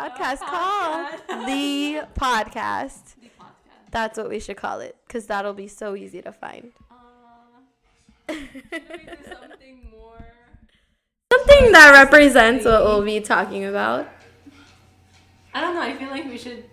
Podcast podcast. called? the podcast. The podcast. That's what we should call it because that'll be so easy to find. Uh, should we do something more? Something that represents what we'll be talking about. I don't know. I feel like we should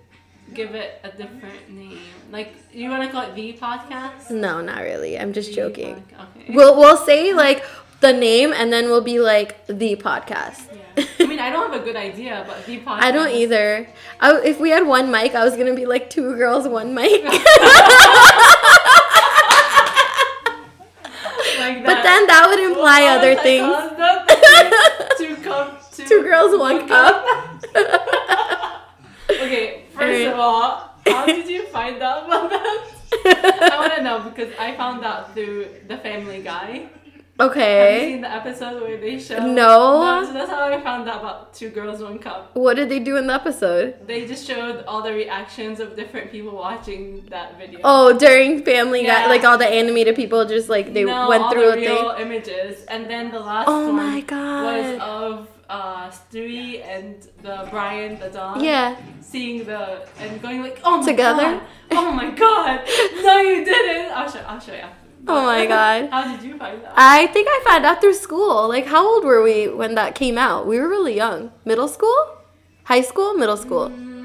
give it a different name. Like, you want to call it the podcast? No, not really. I'm just The joking. podca- Okay. We'll we'll say like the name and then we'll be like the podcast. yeah. I mean, I don't have a good idea, but the podcast. I don't either. I, if we had one mic, I was gonna be like two girls, one mic. Like but then that would imply What other things. two cup, two, Two girls, one cup. okay, first Alright. of all, how did you find out about that? I want to know because I found out through the Family Guy. Have you okay. seen the episode where they show? No. so that's how I found out about Two Girls One Cup. What did they do in the episode? They just showed all the reactions of different people watching that video. Oh, during Family Guy, like all the animated people, just like they no, went through the real thing. images, and then the last Oh one my God. was of uh, Stewie and the Brian the dog. Yeah. seeing the and going like, oh my Together? god, oh my god, no you didn't. I'll show, I'll show you. Oh my God. How did you find out? I think I found out through school. Like, how old were we when that came out? We were really young. Middle school? High school? Middle school? Mm.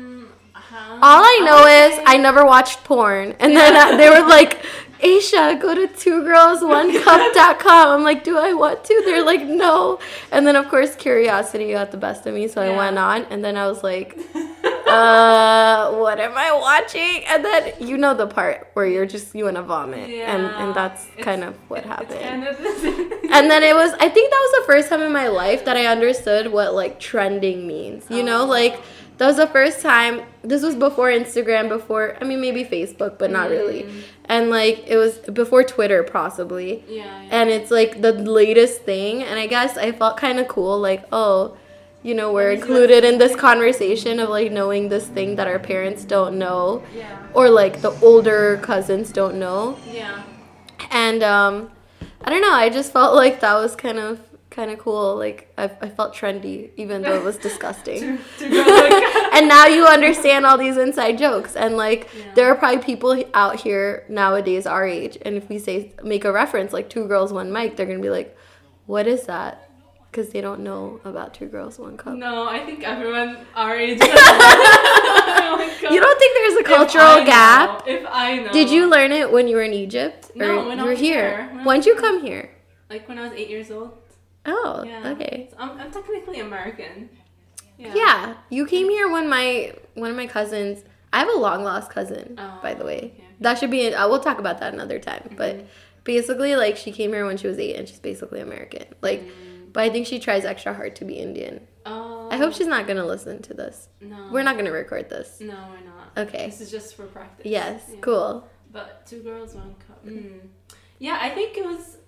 All I know would is I never watched porn. And then uh, they were like, Aisha, go to two girls one cup.com. I'm like, do I want to? They're like, no. And then, of course, curiosity got the best of me. So I went on. And then I was like, uh, what am I watching? And then you know the part where you're just, you want to vomit. And, and that's kind of what happened. kind of the. And then it was I think that was the first time in my life that I understood what like trending means. You know, Oh. like that was the first time this was before Instagram, before I mean maybe Facebook, but not really. Mm. And like it was before Twitter possibly. yeah, yeah. And it's like the latest thing and I guess I felt kind of cool like, oh, you know, we're Let me see included in this conversation of like knowing this thing that our parents don't know yeah, or like the older cousins don't know. Yeah. and um i don't know i just felt like that was kind of kind of cool like I, I felt trendy even though it was disgusting. Two girls like and now you understand all these inside jokes and like Yeah. there are probably people out here nowadays our age and if we say make a reference like two girls one mic they're gonna be like what is that because they don't know about two girls one cup No, I think everyone our age. Oh you don't think there's a If I cultural know- gap If I know. did you learn it when you were in egypt or No, when you were here here. When did you come here Like when I was eight years old. oh Yeah. okay So I'm, I'm technically American. Yeah. Yeah, you came here when my one of my cousins. I have a long lost cousin, Oh, by the way. okay. That should be. Uh, we'll talk about that another time. But basically, like she came here when she was eight, and she's basically American. Like, but I think she tries extra hard to be Indian. Oh. I hope she's not gonna listen to this. No. We're not gonna record this. No, we're not. Okay. This is just for practice. Yes. Yeah. Cool. But two girls, one cup. Mm. Yeah, I think it was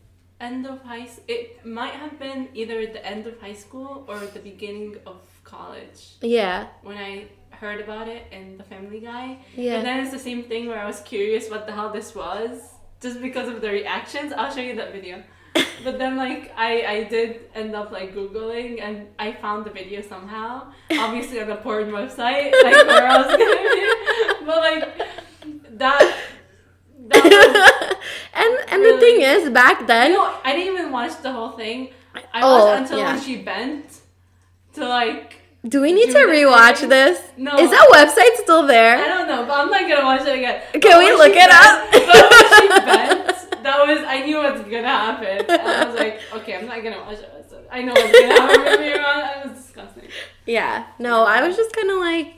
end of high. It might have been either the end of high school or the beginning of college Yeah. when I heard about it in the Family Guy. Yeah. And then it's the same thing where I was curious what the hell this was, just because of the reactions. I'll show you that video. But then like I I did end up like googling and I found the video somehow. Obviously on a porn website, like where else could it be? But like that. That and and the thing is, back then, know I didn't even watch the whole thing. I Oh, watched until yeah. when she bent to like do we need Do to the rewatch thing. this? No. Is that website still there? I don't know, but I'm not gonna watch it again. Can we look it up? But we when look she it bent- up? but when she bent, that was I knew what's gonna happen. And I was like, okay, I'm not gonna watch it. I know what's gonna happen. It was disgusting. Yeah. No, I was just kind of like,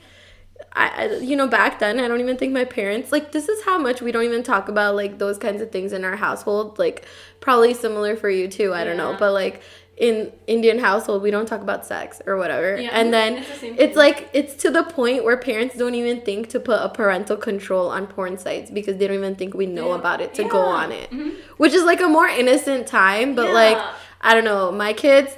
I, you know, back then, I don't even think my parents, like, this is how much we don't even talk about, like, those kinds of things in our household. Like, probably similar for you too. I don't know. But, like, in Indian household, we don't talk about sex or whatever. Yeah, and then it's the it's like, it's to the point where parents don't even think to put a parental control on porn sites because they don't even think we know Yeah. about it to go on it. Mhm. Which is like a more innocent time, but Yeah. like, I don't know, my kids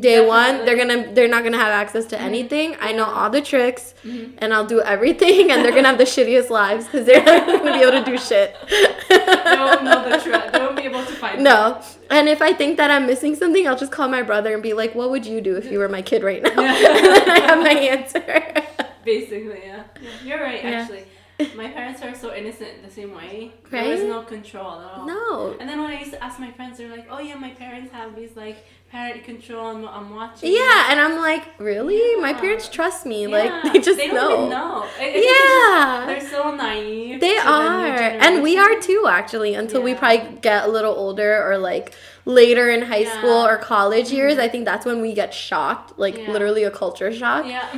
day one they're gonna they're not gonna have access Mm-hmm. to anything i know all the tricks and i'll do everything and they're gonna have the shittiest lives because they're not gonna be able to do shit they won't know the truth. They won't be able to find. No. And if I think that I'm missing something, I'll just call my brother and be like, "What would you do if you were my kid right now?" Yeah. and then I have my answer. Basically, yeah. yeah. You're right. Yeah. Actually, my parents are so innocent the same way. There was no control at all. no. And then when I used to ask my friends, they're like, "Oh yeah, my parents have these like parent control. I'm, I'm watching." Yeah, and I'm like, really? My parents trust me. Yeah, Like they just they don't know. Even know. I- I think it's just- Yeah. they're so naive. They to the new are. And we are too actually until we probably get a little older or like later in high school Yeah. Mm-hmm. or college years. I think that's when we get shocked, like Yeah. literally a culture shock. Yeah.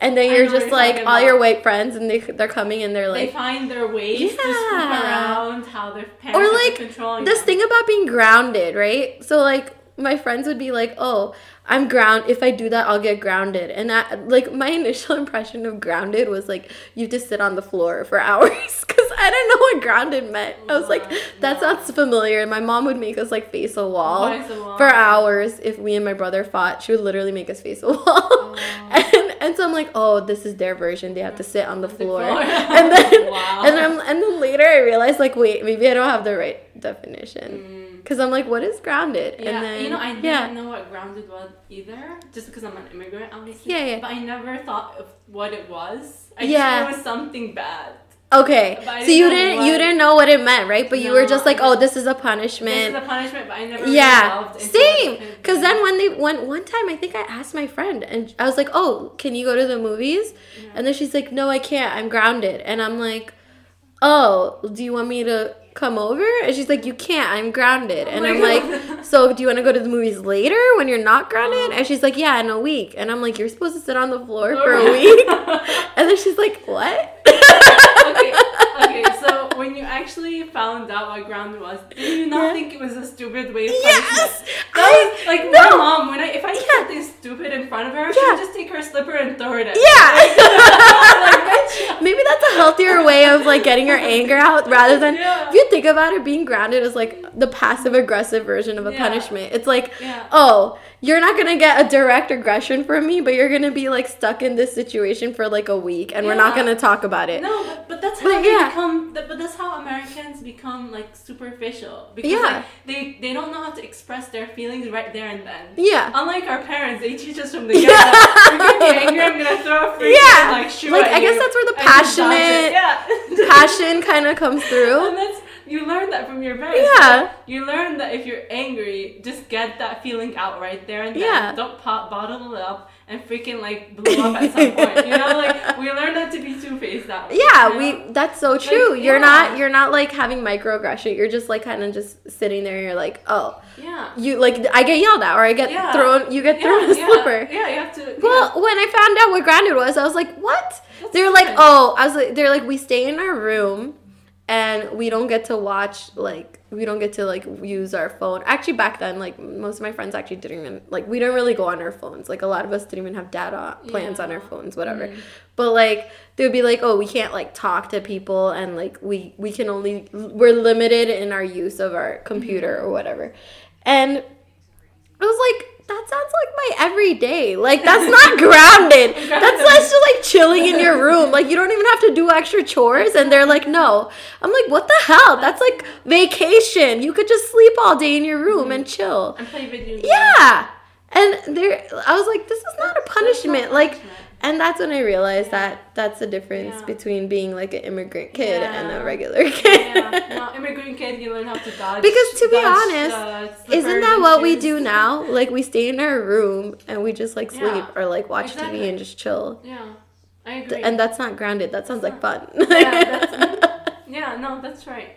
And then you're just like all your white friends and they they're coming and they're like they find their ways to scoop Yeah. around how their parents or like controlling this them. thing about being grounded, right? So like my friends would be like, "Oh, I'm ground. If I do that, I'll get grounded." And that, like, my initial impression of grounded was like you have to sit on the floor for hours because I didn't know what grounded meant. I was like, that sounds familiar. And my mom would make us like face a wall a wall. for hours if we and my brother fought. She would literally make us face a wall. Oh. And so I'm like, oh, this is their version. They have to sit on the floor. floor. and then Wow. and then and then later I realized like, wait, maybe I don't have the right definition. Mm. Cause I'm like, what is grounded? Yeah, and then you know, I didn't yeah, know what grounded was either, just because I'm an immigrant, obviously. Yeah, yeah. But I never thought of what it was. I Yeah. yeah. it was something bad. Okay. So you didn't didn't you didn't know what it meant, right? But you were just like, oh, this is a punishment. This is a punishment, but I never yeah into same because then when they went one time i think i asked my friend and i was like oh can you go to the movies and then she's like no i can't i'm grounded and i'm like oh do you want me to come over and she's like you can't i'm grounded oh and i'm God. like so do you want to go to the movies later when you're not grounded Oh. and she's like yeah in a week and i'm like you're supposed to sit on the floor Oh for a week and then she's like what okay, okay. So when you actually found out what grounded was, did you not Yeah. think it was a stupid way of yes punishment? I, was like no. my mom. When I if I did Yeah. something stupid in front of her, she Yeah. would just take her slipper and throw it at me. yeah like. Maybe that's a healthier way of like getting your anger out rather than Yeah. if you think about it, being grounded is like the passive aggressive version of a punishment. It's like, oh, you're not gonna get a direct aggression from me, but you're gonna be like stuck in this situation for like a week and we're not gonna talk about it. No, but, but that's how But yeah. become. But that's how Americans become like superficial because Yeah. like, they they don't know how to express their feelings right there and then. Yeah. Unlike our parents, they teach us from the get go. You're gonna be angry. I'm gonna throw a freaking Yeah. like shoe Like, I guess you, that's where the and you dodge it. passionate- yeah. Passion kind of comes through. And that's you learn that from your parents. Yeah. You learn that if you're angry, just get that feeling out right there and then. Yeah. Don't pop, bottle it up and freaking like blow up at some point. You know, like we learned not to be two faced that way. Yeah, you we that's so true. Like, you're yeah. not you're not like having microaggression. You're just like kind of just sitting there and you're like, "Oh, Yeah. you like I get yelled at or I get Yeah. thrown you get Yeah, thrown a yeah, slipper." Yeah, you have to. Well, when I found out what grounded was, I was like, "What?" They're like, "Oh," I was like, "They're like, we stay in our room, and we don't get to watch like we don't get to like use our phone." Actually, back then, like most of my friends actually didn't even like we didn't really go on our phones. Like a lot of us didn't even have data plans on our Yeah. Mm. phones, whatever. But like they would be like, "Oh, we can't like talk to people, and like we we can only we're limited in our use of our computer or whatever," and I was like, that sounds like my everyday. Like that's not grounded. That's that's just like chilling in your room. Like you don't even have to do extra chores. And they're like, no. I'm like, what the hell? That's like vacation. You could just sleep all day in your room and chill. and play video games. Yeah. And there, I was like, this is not a punishment. Like. And that's when I realized that that's the difference Yeah. between being like an immigrant kid and a regular kid. yeah, no, immigrant kid, you learn how to dodge. Because to be dodge, honest, uh, Isn't that what we do now? Like we stay in our room and we just like sleep Yeah, or like watch exactly. TV and just chill. Yeah, I agree. And that's not grounded. That sounds like fun. yeah, that's, yeah, no, that's right.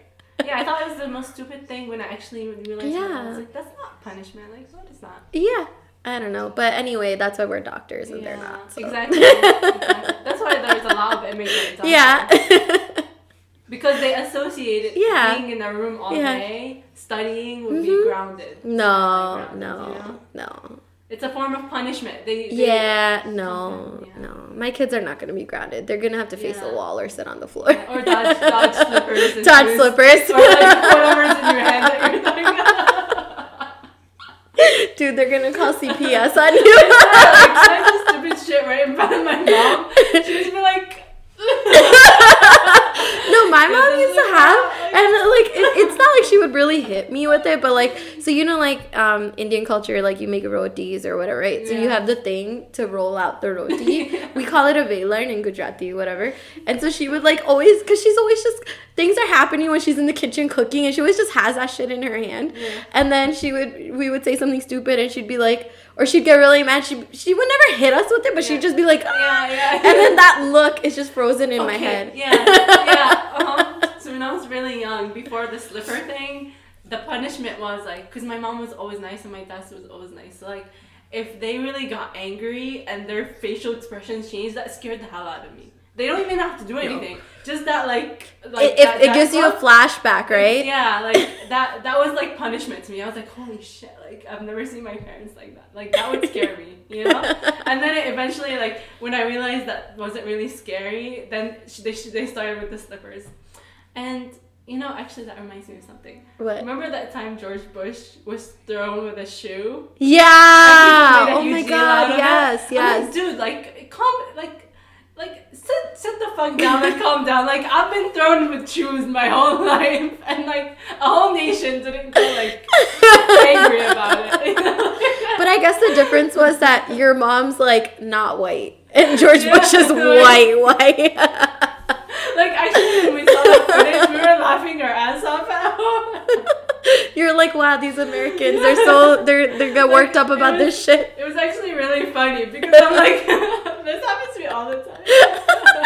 Yeah, I thought it was the most stupid thing when I actually realized. It Yeah. was. like, that's not punishment. Like, what is that? yeah. I don't know. But anyway, that's why we're doctors and they're not. so. Exactly, exactly. That's why there's a lot of immigrants. out yeah. there. Because they associated Yeah. being in a room all Yeah. day, studying would be Mhm. grounded. no, Grounded, no, you know? no. It's a form of punishment. They, they Yeah, no, yeah. no. My kids are not going to be grounded. They're going to have to face Yeah. a wall or sit on the floor. Or dodge, dodge slippers. Dodge shoes. slippers. Or like whatever's in your head that you're doing. Dude, they're to call CPS on yeah, you. like, I do stupid shit right in front of my mom. She be like, No, my mom used to have like like it, it's not like she would really hit me with it, but like so you know like um Indian culture like you make rotis or whatever, right? So you have the thing to roll out the roti. we call it a velan in Gujarati, whatever. And so she would like always because she's always just things are happening when she's in the kitchen cooking, and she always just has that shit in her hand. Yeah. And then she would we would say something stupid, and she'd be like, or she'd get really mad. She she would never hit us with it, but Yeah. she'd just be like, Yeah, yeah. and then that look is just frozen in my head. Yeah, yeah. So when I was really young, before the slipper thing, the punishment was like, because my mom was always nice and my dad was always nice. So like, if they really got angry and their facial expressions changed, that scared the hell out of me. They don't even have to do anything. Just that like, like it, that, it, it that gives you a flashback, right? Yeah, like that. That was like punishment to me. I was like, holy shit! Like I've never seen my parents like that. Like that would scare me, you know. And then it eventually, like when I realized that wasn't really scary, then they they started with the slippers, and you know, actually that reminds me of something. What? Remember that time George Bush was thrown with a shoe? Yeah. Oh my huge deal out god. Yes. Yes. like, dude, like calm, like. Like sit sit the fuck down and calm down. Like I've been thrown with shoes my whole life, and like a whole nation didn't go like angry about it. But I guess the difference was that your mom's like not white and George Yeah, Bush is white, white. like actually, when we footage, we were laughing our ass off at home. You're like, wow, these Americans, they're so they're they get worked up about it this shit. It was actually really funny because I'm like, this happens to me all the time.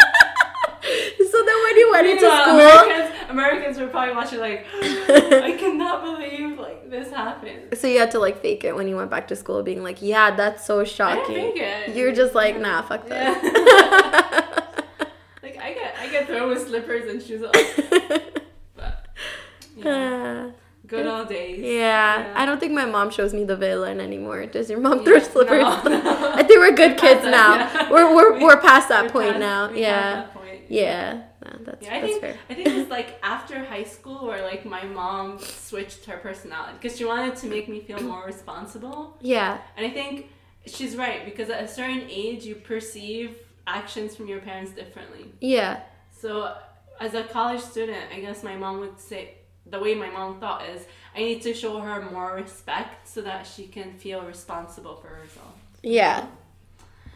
So then when you went into school, Americans, Americans were probably watching like, I cannot believe like this happened. so you had to like fake it when you went back to school, being like, yeah, that's so shocking. it. You're just like, Yeah. nah, fuck that. like I get I get thrown with slippers and shoes. But yeah, Uh, good old days. yeah, I don't think my mom shows me the velan anymore. Does your mom Yeah, throw slippers? no, no. I think we're good kids now. that, yeah. We're we're We- we're past that point past- now. Yeah, point. yeah. No, that's Yeah, I that's think fair. I think it's like after high school where like my mom switched her personality because she wanted to make me feel more responsible. Yeah, And I think she's right because at a certain age you perceive actions from your parents differently. yeah, So as a college student, I guess my mom would say the way my mom thought is I need to show her more respect so that she can feel responsible for herself. yeah.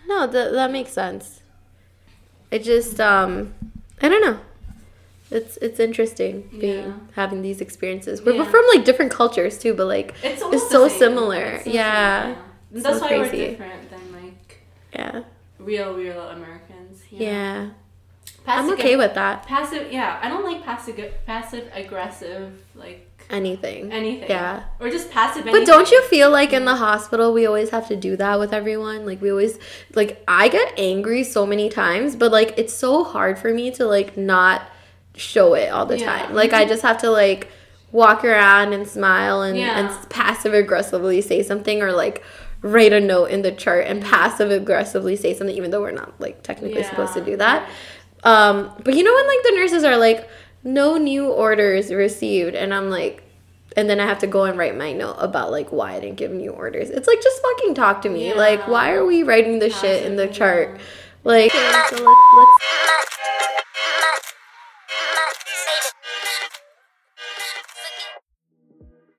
No, that that makes sense. It just um, I don't know. It's it's interesting being Yeah. having these experiences. We're, we're from like different cultures too, but like It's, it's so same. similar. It's so yeah, similar, that's So why crazy. we're different than like yeah, real, real Americans. know? yeah. Passive, I'm okay with that. passive. Yeah, I don't like passive, passive aggressive like Anything. anything. Yeah. or just passive. But don't you feel like in the mm. hospital we always have to do that with everyone? Like we always like I get angry so many times, but like it's so hard for me to like not show it all the Yeah. time. Like I just have to like walk around and smile and, Yeah. and passive aggressively say something or like write a note in the chart and passive aggressively say something even though we're not like technically supposed to do that. Um but you know when like the nurses are like no new orders received and I'm like and then I have to go and write my note about like why I didn't give new orders. It's like just fucking talk to me. Like why are we writing this shit in the chart? yeah. Like so let's let's